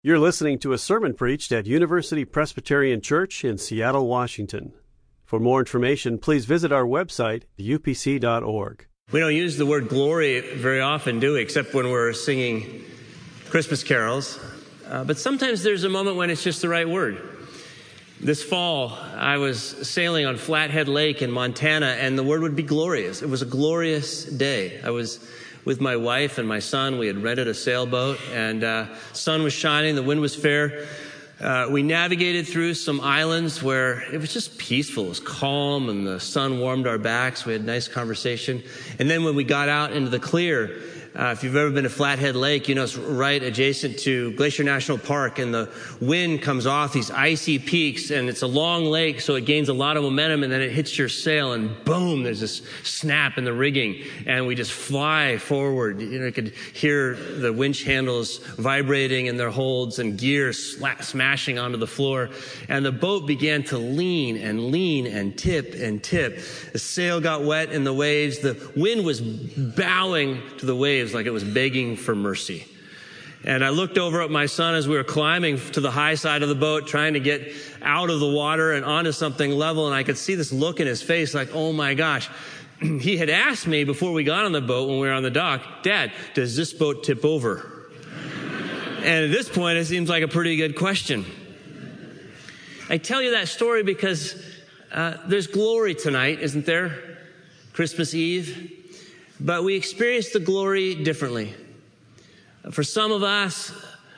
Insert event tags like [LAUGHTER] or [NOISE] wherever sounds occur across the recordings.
You're listening to a sermon preached at University Presbyterian Church in Seattle, Washington. For more information, please visit our website, upc.org. We don't use the word glory very often, do we? Except when we're singing Christmas carols. Uh, but sometimes there's a moment when it's just the right word. This fall, I was sailing on Flathead Lake in Montana, and the word would be glorious. It was a glorious day. I was with my wife and my son. We had rented a sailboat, and uh, sun was shining, the wind was fair. Uh, we navigated through some islands where it was just peaceful. It was calm, and the sun warmed our backs. We had nice conversation. And then when we got out into the clear, uh, if you've ever been to Flathead Lake, you know it's right adjacent to Glacier National Park, and the wind comes off these icy peaks, and it's a long lake, so it gains a lot of momentum, and then it hits your sail, and boom, there's this snap in the rigging, and we just fly forward. You know, you could hear the winch handles vibrating in their holds, and gear sla- smashing onto the floor, and the boat began to lean and lean and tip and tip. The sail got wet in the waves. The wind was bowing to the waves like it was begging for mercy. And I looked over at my son as we were climbing to the high side of the boat, trying to get out of the water and onto something level. And I could see this look in his face like, oh my gosh. [CLEARS THROAT] he had asked me before we got on the boat when we were on the dock, Dad, does this boat tip over? [LAUGHS] and at this point, it seems like a pretty good question. I tell you that story because uh, there's glory tonight, isn't there? Christmas Eve. But we experience the glory differently. For some of us,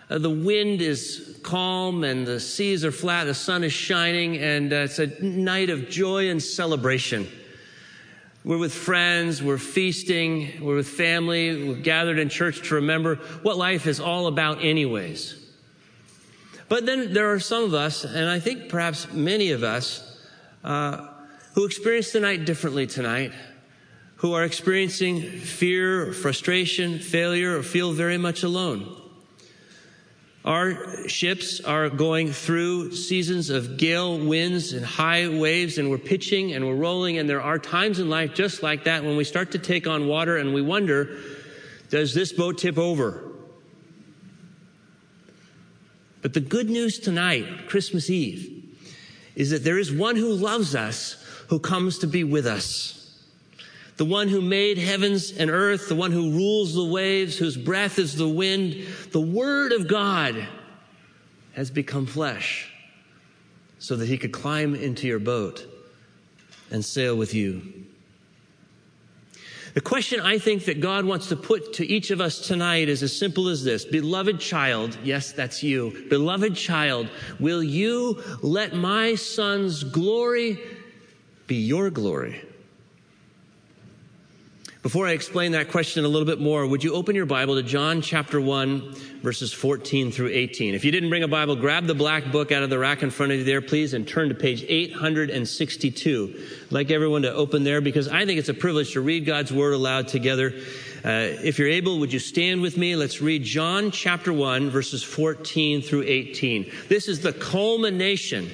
uh, the wind is calm and the seas are flat, the sun is shining, and uh, it's a night of joy and celebration. We're with friends, we're feasting, we're with family, we're gathered in church to remember what life is all about, anyways. But then there are some of us, and I think perhaps many of us, uh, who experience the night differently tonight who are experiencing fear, frustration, failure, or feel very much alone. Our ships are going through seasons of gale winds and high waves, and we're pitching and we're rolling, and there are times in life just like that when we start to take on water and we wonder, does this boat tip over? But the good news tonight, Christmas Eve, is that there is one who loves us who comes to be with us the one who made heavens and earth, the one who rules the waves, whose breath is the wind, the Word of God has become flesh so that he could climb into your boat and sail with you. The question I think that God wants to put to each of us tonight is as simple as this Beloved child, yes, that's you. Beloved child, will you let my son's glory be your glory? Before I explain that question a little bit more, would you open your Bible to John chapter 1, verses 14 through 18? If you didn't bring a Bible, grab the black book out of the rack in front of you there, please, and turn to page 862. I'd like everyone to open there because I think it's a privilege to read God's Word aloud together. Uh, if you're able, would you stand with me? Let's read John chapter 1, verses 14 through 18. This is the culmination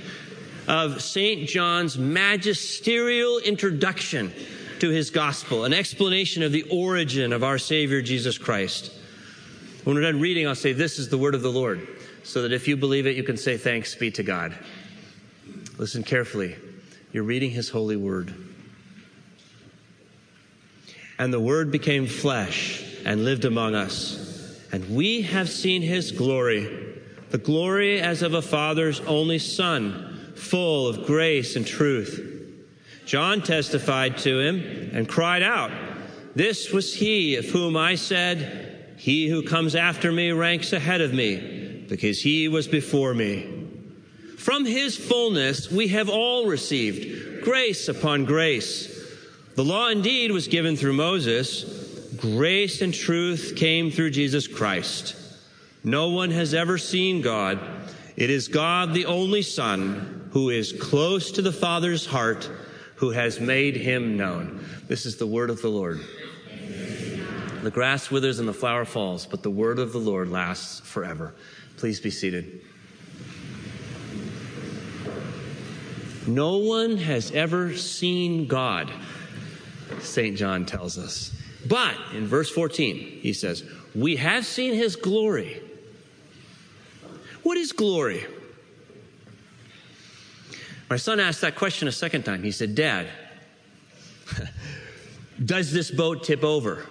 of St. John's magisterial introduction to his gospel, an explanation of the origin of our Savior Jesus Christ. When we're done reading, I'll say, This is the word of the Lord, so that if you believe it, you can say, Thanks be to God. Listen carefully. You're reading his holy word. And the word became flesh and lived among us. And we have seen his glory, the glory as of a father's only son, full of grace and truth. John testified to him and cried out, This was he of whom I said, He who comes after me ranks ahead of me, because he was before me. From his fullness we have all received grace upon grace. The law indeed was given through Moses, grace and truth came through Jesus Christ. No one has ever seen God. It is God, the only Son, who is close to the Father's heart who has made him known. This is the word of the Lord. The grass withers and the flower falls, but the word of the Lord lasts forever. Please be seated. No one has ever seen God, St. John tells us. But in verse 14, he says, We have seen his glory What is glory? My son asked that question a second time. He said, Dad, [LAUGHS] does this boat tip over?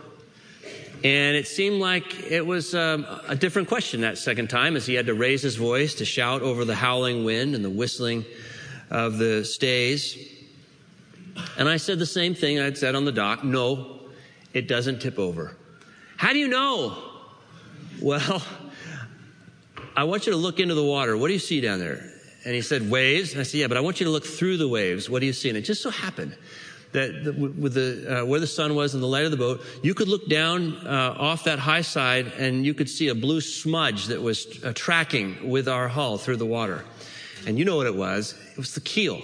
And it seemed like it was um, a different question that second time as he had to raise his voice to shout over the howling wind and the whistling of the stays. And I said the same thing I'd said on the dock no, it doesn't tip over. How do you know? Well, [LAUGHS] I want you to look into the water. What do you see down there? And he said, Waves. And I said, Yeah, but I want you to look through the waves. What do you see? And it just so happened that with the, uh, where the sun was and the light of the boat, you could look down uh, off that high side and you could see a blue smudge that was uh, tracking with our hull through the water. And you know what it was? It was the keel.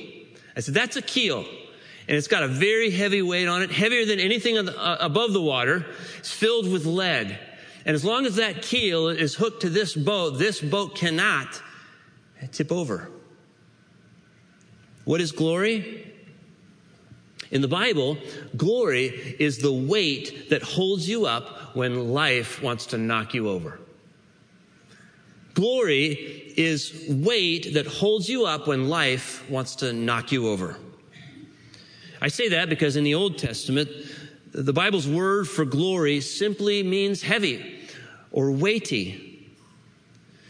I said, That's a keel. And it's got a very heavy weight on it, heavier than anything the, uh, above the water. It's filled with lead. And as long as that keel is hooked to this boat, this boat cannot tip over. What is glory? In the Bible, glory is the weight that holds you up when life wants to knock you over. Glory is weight that holds you up when life wants to knock you over. I say that because in the Old Testament, the Bible's word for glory simply means heavy or weighty.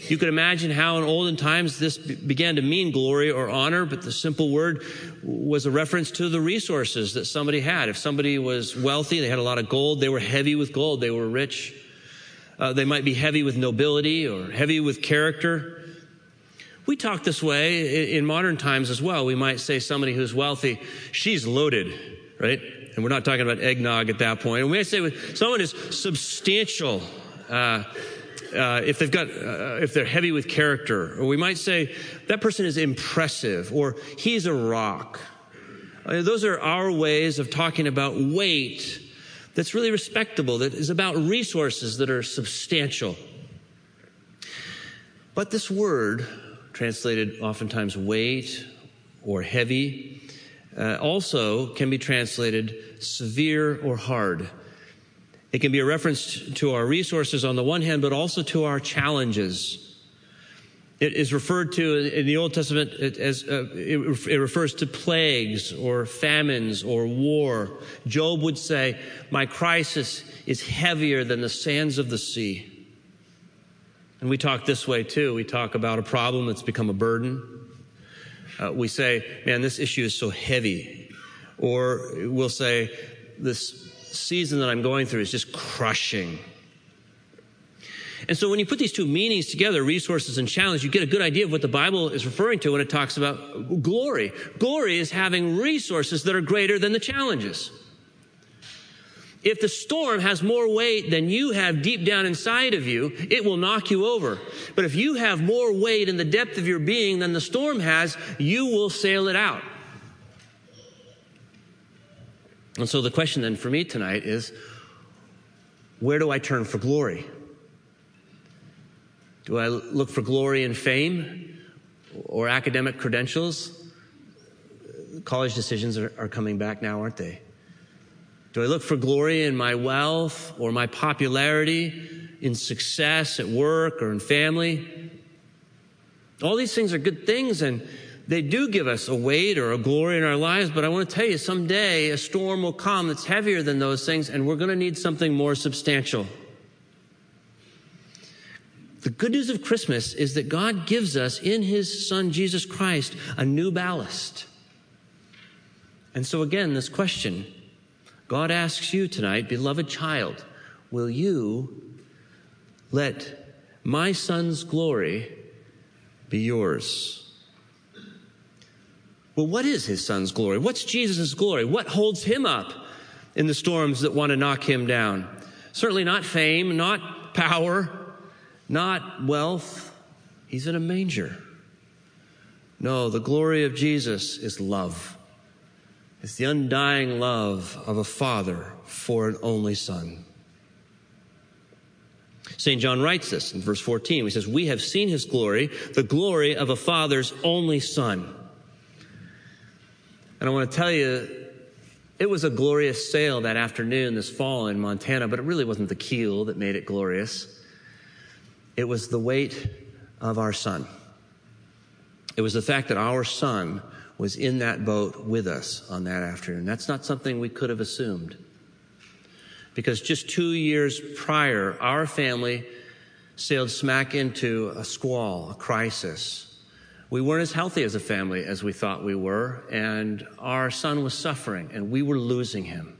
You could imagine how in olden times this began to mean glory or honor, but the simple word was a reference to the resources that somebody had. If somebody was wealthy, they had a lot of gold, they were heavy with gold, they were rich. Uh, they might be heavy with nobility or heavy with character. We talk this way in modern times as well. We might say somebody who's wealthy, she's loaded, right? And we're not talking about eggnog at that point. And we might say someone is substantial. Uh, uh, if they've got, uh, if they're heavy with character, or we might say that person is impressive, or he's a rock. Uh, those are our ways of talking about weight that's really respectable, that is about resources that are substantial. But this word, translated oftentimes weight or heavy, uh, also can be translated severe or hard. It can be a reference to our resources on the one hand, but also to our challenges. It is referred to in the Old Testament as uh, it, refers to plagues or famines or war. Job would say, My crisis is heavier than the sands of the sea. And we talk this way too. We talk about a problem that's become a burden. Uh, we say, Man, this issue is so heavy. Or we'll say, This season that I'm going through is just crushing. And so when you put these two meanings together, resources and challenge, you get a good idea of what the Bible is referring to when it talks about glory. Glory is having resources that are greater than the challenges. If the storm has more weight than you have deep down inside of you, it will knock you over. But if you have more weight in the depth of your being than the storm has, you will sail it out. And so the question then for me tonight is where do I turn for glory? Do I look for glory in fame or academic credentials? College decisions are, are, coming back now, aren't they? Do I look for glory in my wealth or my popularity, in success at work or in family? All these things are good things, and they do give us a weight or a glory in our lives, but I want to tell you someday a storm will come that's heavier than those things, and we're going to need something more substantial. The good news of Christmas is that God gives us in His Son Jesus Christ a new ballast. And so, again, this question God asks you tonight, beloved child, will you let my Son's glory be yours? Well, what is his son's glory? What's Jesus' glory? What holds him up in the storms that want to knock him down? Certainly not fame, not power, not wealth. He's in a manger. No, the glory of Jesus is love. It's the undying love of a father for an only son. St. John writes this in verse 14. He says, We have seen his glory, the glory of a father's only son. And I want to tell you, it was a glorious sail that afternoon this fall in Montana, but it really wasn't the keel that made it glorious. It was the weight of our son. It was the fact that our son was in that boat with us on that afternoon. That's not something we could have assumed. Because just two years prior, our family sailed smack into a squall, a crisis. We weren't as healthy as a family as we thought we were, and our son was suffering, and we were losing him.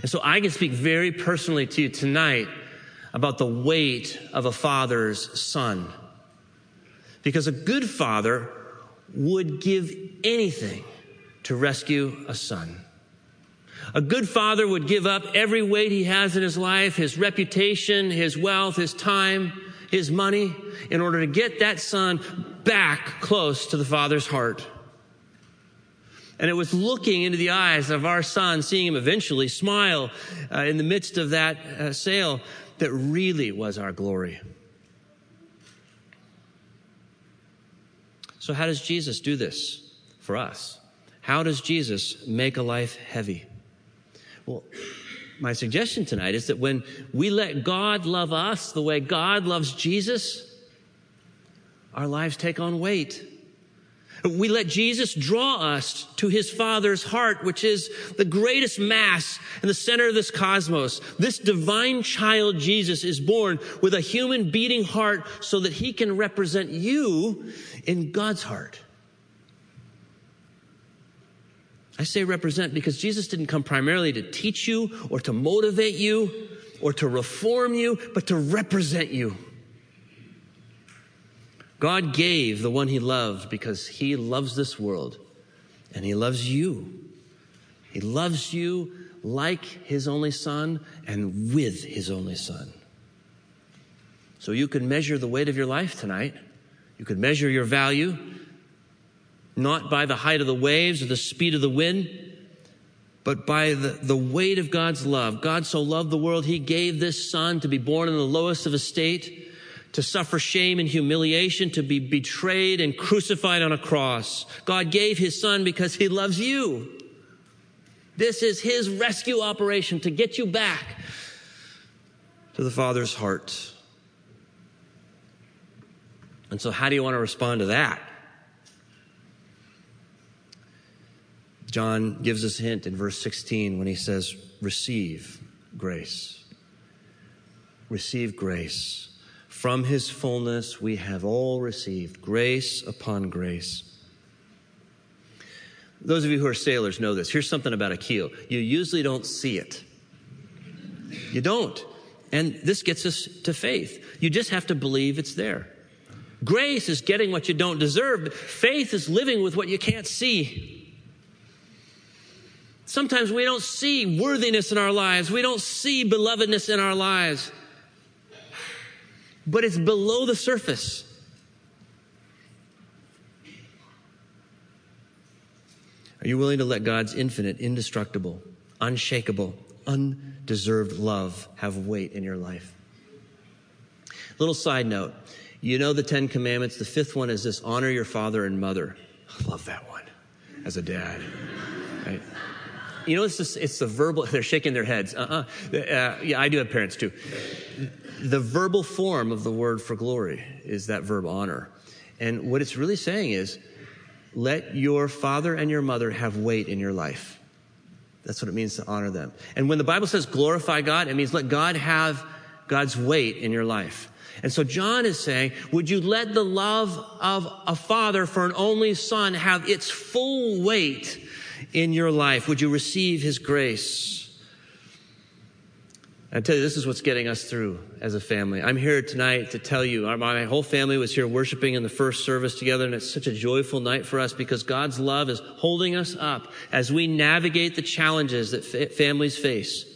And so I can speak very personally to you tonight about the weight of a father's son. Because a good father would give anything to rescue a son. A good father would give up every weight he has in his life, his reputation, his wealth, his time, his money, in order to get that son back close to the father's heart. And it was looking into the eyes of our son, seeing him eventually smile uh, in the midst of that uh, sail, that really was our glory. So, how does Jesus do this for us? How does Jesus make a life heavy? Well, my suggestion tonight is that when we let God love us the way God loves Jesus, our lives take on weight. We let Jesus draw us to his Father's heart, which is the greatest mass in the center of this cosmos. This divine child, Jesus, is born with a human beating heart so that he can represent you in God's heart. I say represent because Jesus didn't come primarily to teach you or to motivate you or to reform you, but to represent you. God gave the one he loved because he loves this world and he loves you. He loves you like his only son and with his only son. So you can measure the weight of your life tonight. You could measure your value not by the height of the waves or the speed of the wind, but by the, the weight of God's love. God so loved the world, he gave this son to be born in the lowest of estate, to suffer shame and humiliation, to be betrayed and crucified on a cross. God gave his son because he loves you. This is his rescue operation to get you back to the Father's heart. And so, how do you want to respond to that? John gives us a hint in verse 16 when he says, Receive grace. Receive grace. From his fullness we have all received grace upon grace. Those of you who are sailors know this. Here's something about a keel you usually don't see it. You don't. And this gets us to faith. You just have to believe it's there. Grace is getting what you don't deserve, faith is living with what you can't see. Sometimes we don't see worthiness in our lives. We don't see belovedness in our lives. But it's below the surface. Are you willing to let God's infinite, indestructible, unshakable, undeserved love have weight in your life? Little side note. You know the Ten Commandments. The fifth one is this honor your father and mother. I love that one as a dad. Right? You know, it's, just, it's the verbal, [LAUGHS] they're shaking their heads. Uh-uh. Uh, yeah, I do have parents too. The verbal form of the word for glory is that verb honor. And what it's really saying is, let your father and your mother have weight in your life. That's what it means to honor them. And when the Bible says glorify God, it means let God have God's weight in your life. And so John is saying, would you let the love of a father for an only son have its full weight in your life? Would you receive His grace? I tell you, this is what's getting us through as a family. I'm here tonight to tell you, my whole family was here worshiping in the first service together, and it's such a joyful night for us because God's love is holding us up as we navigate the challenges that families face.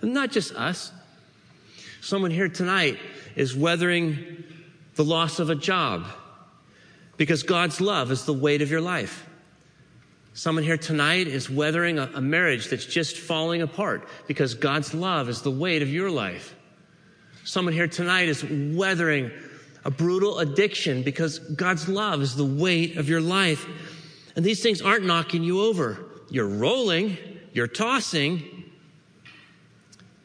And not just us. Someone here tonight is weathering the loss of a job because God's love is the weight of your life. Someone here tonight is weathering a, a, marriage that's just falling apart because God's love is the weight of your life. Someone here tonight is weathering a brutal addiction because God's love is the weight of your life. And these things aren't knocking you over. You're rolling, you're tossing,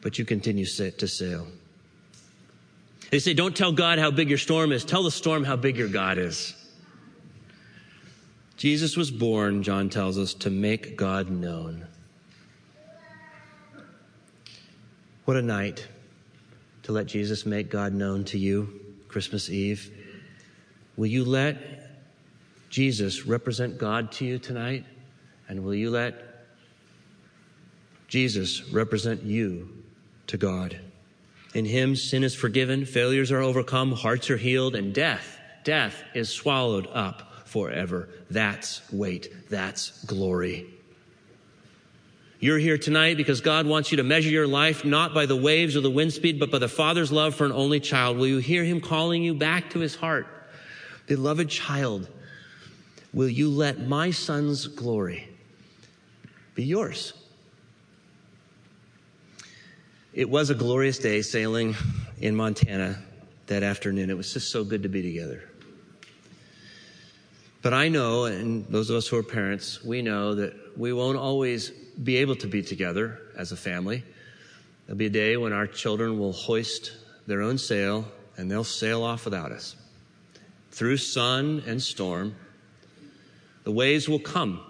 but you continue to sail. They say, don't tell God how big your storm is, tell the storm how big your God is. Jesus was born, John tells us, to make God known. What a night to let Jesus make God known to you, Christmas Eve. Will you let Jesus represent God to you tonight? And will you let Jesus represent you to God? In Him, sin is forgiven, failures are overcome, hearts are healed, and death, death is swallowed up forever. That's weight. That's glory. You're here tonight because God wants you to measure your life not by the waves or the wind speed, but by the Father's love for an only child. Will you hear Him calling you back to His heart? Beloved child, will you let my son's glory be yours? It was a glorious day sailing in Montana that afternoon. It was just so good to be together. But I know, and those of us who are parents, we know that we won't always be able to be together as a family. There'll be a day when our children will hoist their own sail and they'll sail off without us. Through sun and storm, the waves will come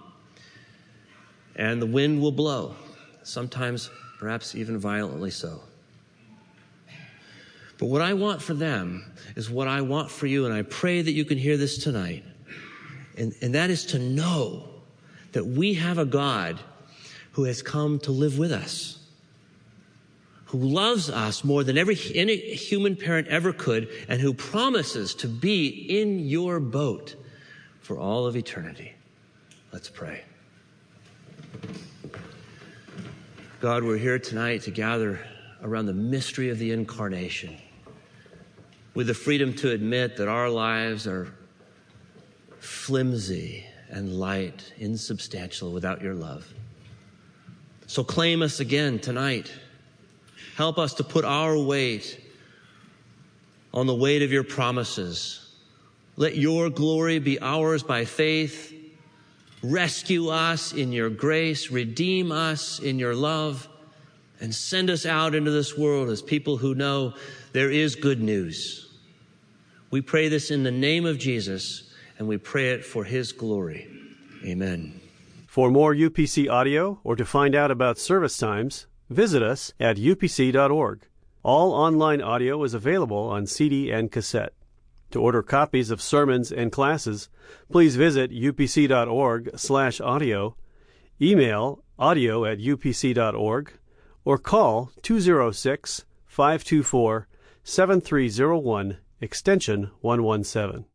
and the wind will blow, sometimes perhaps even violently so. But what I want for them is what I want for you, and I pray that you can hear this tonight. And, and that is to know that we have a God who has come to live with us, who loves us more than every any human parent ever could, and who promises to be in your boat for all of eternity. Let's pray. God, we're here tonight to gather around the mystery of the incarnation with the freedom to admit that our lives are flimsy and light, insubstantial without your love. So claim us again tonight. Help us to put our weight on the weight of your promises. Let your glory be ours by faith. Rescue us in your grace, redeem us in your love, and send us out into this world as people who know there is good news. We pray this in the name of Jesus and we pray it for His glory. Amen. For more UPC audio or to find out about service times, visit us at upc.org. All online audio is available on CD and cassette. To order copies of sermons and classes, please visit upc.org/audio, email audio at upc.org, or call 206 524 7301 extension 117.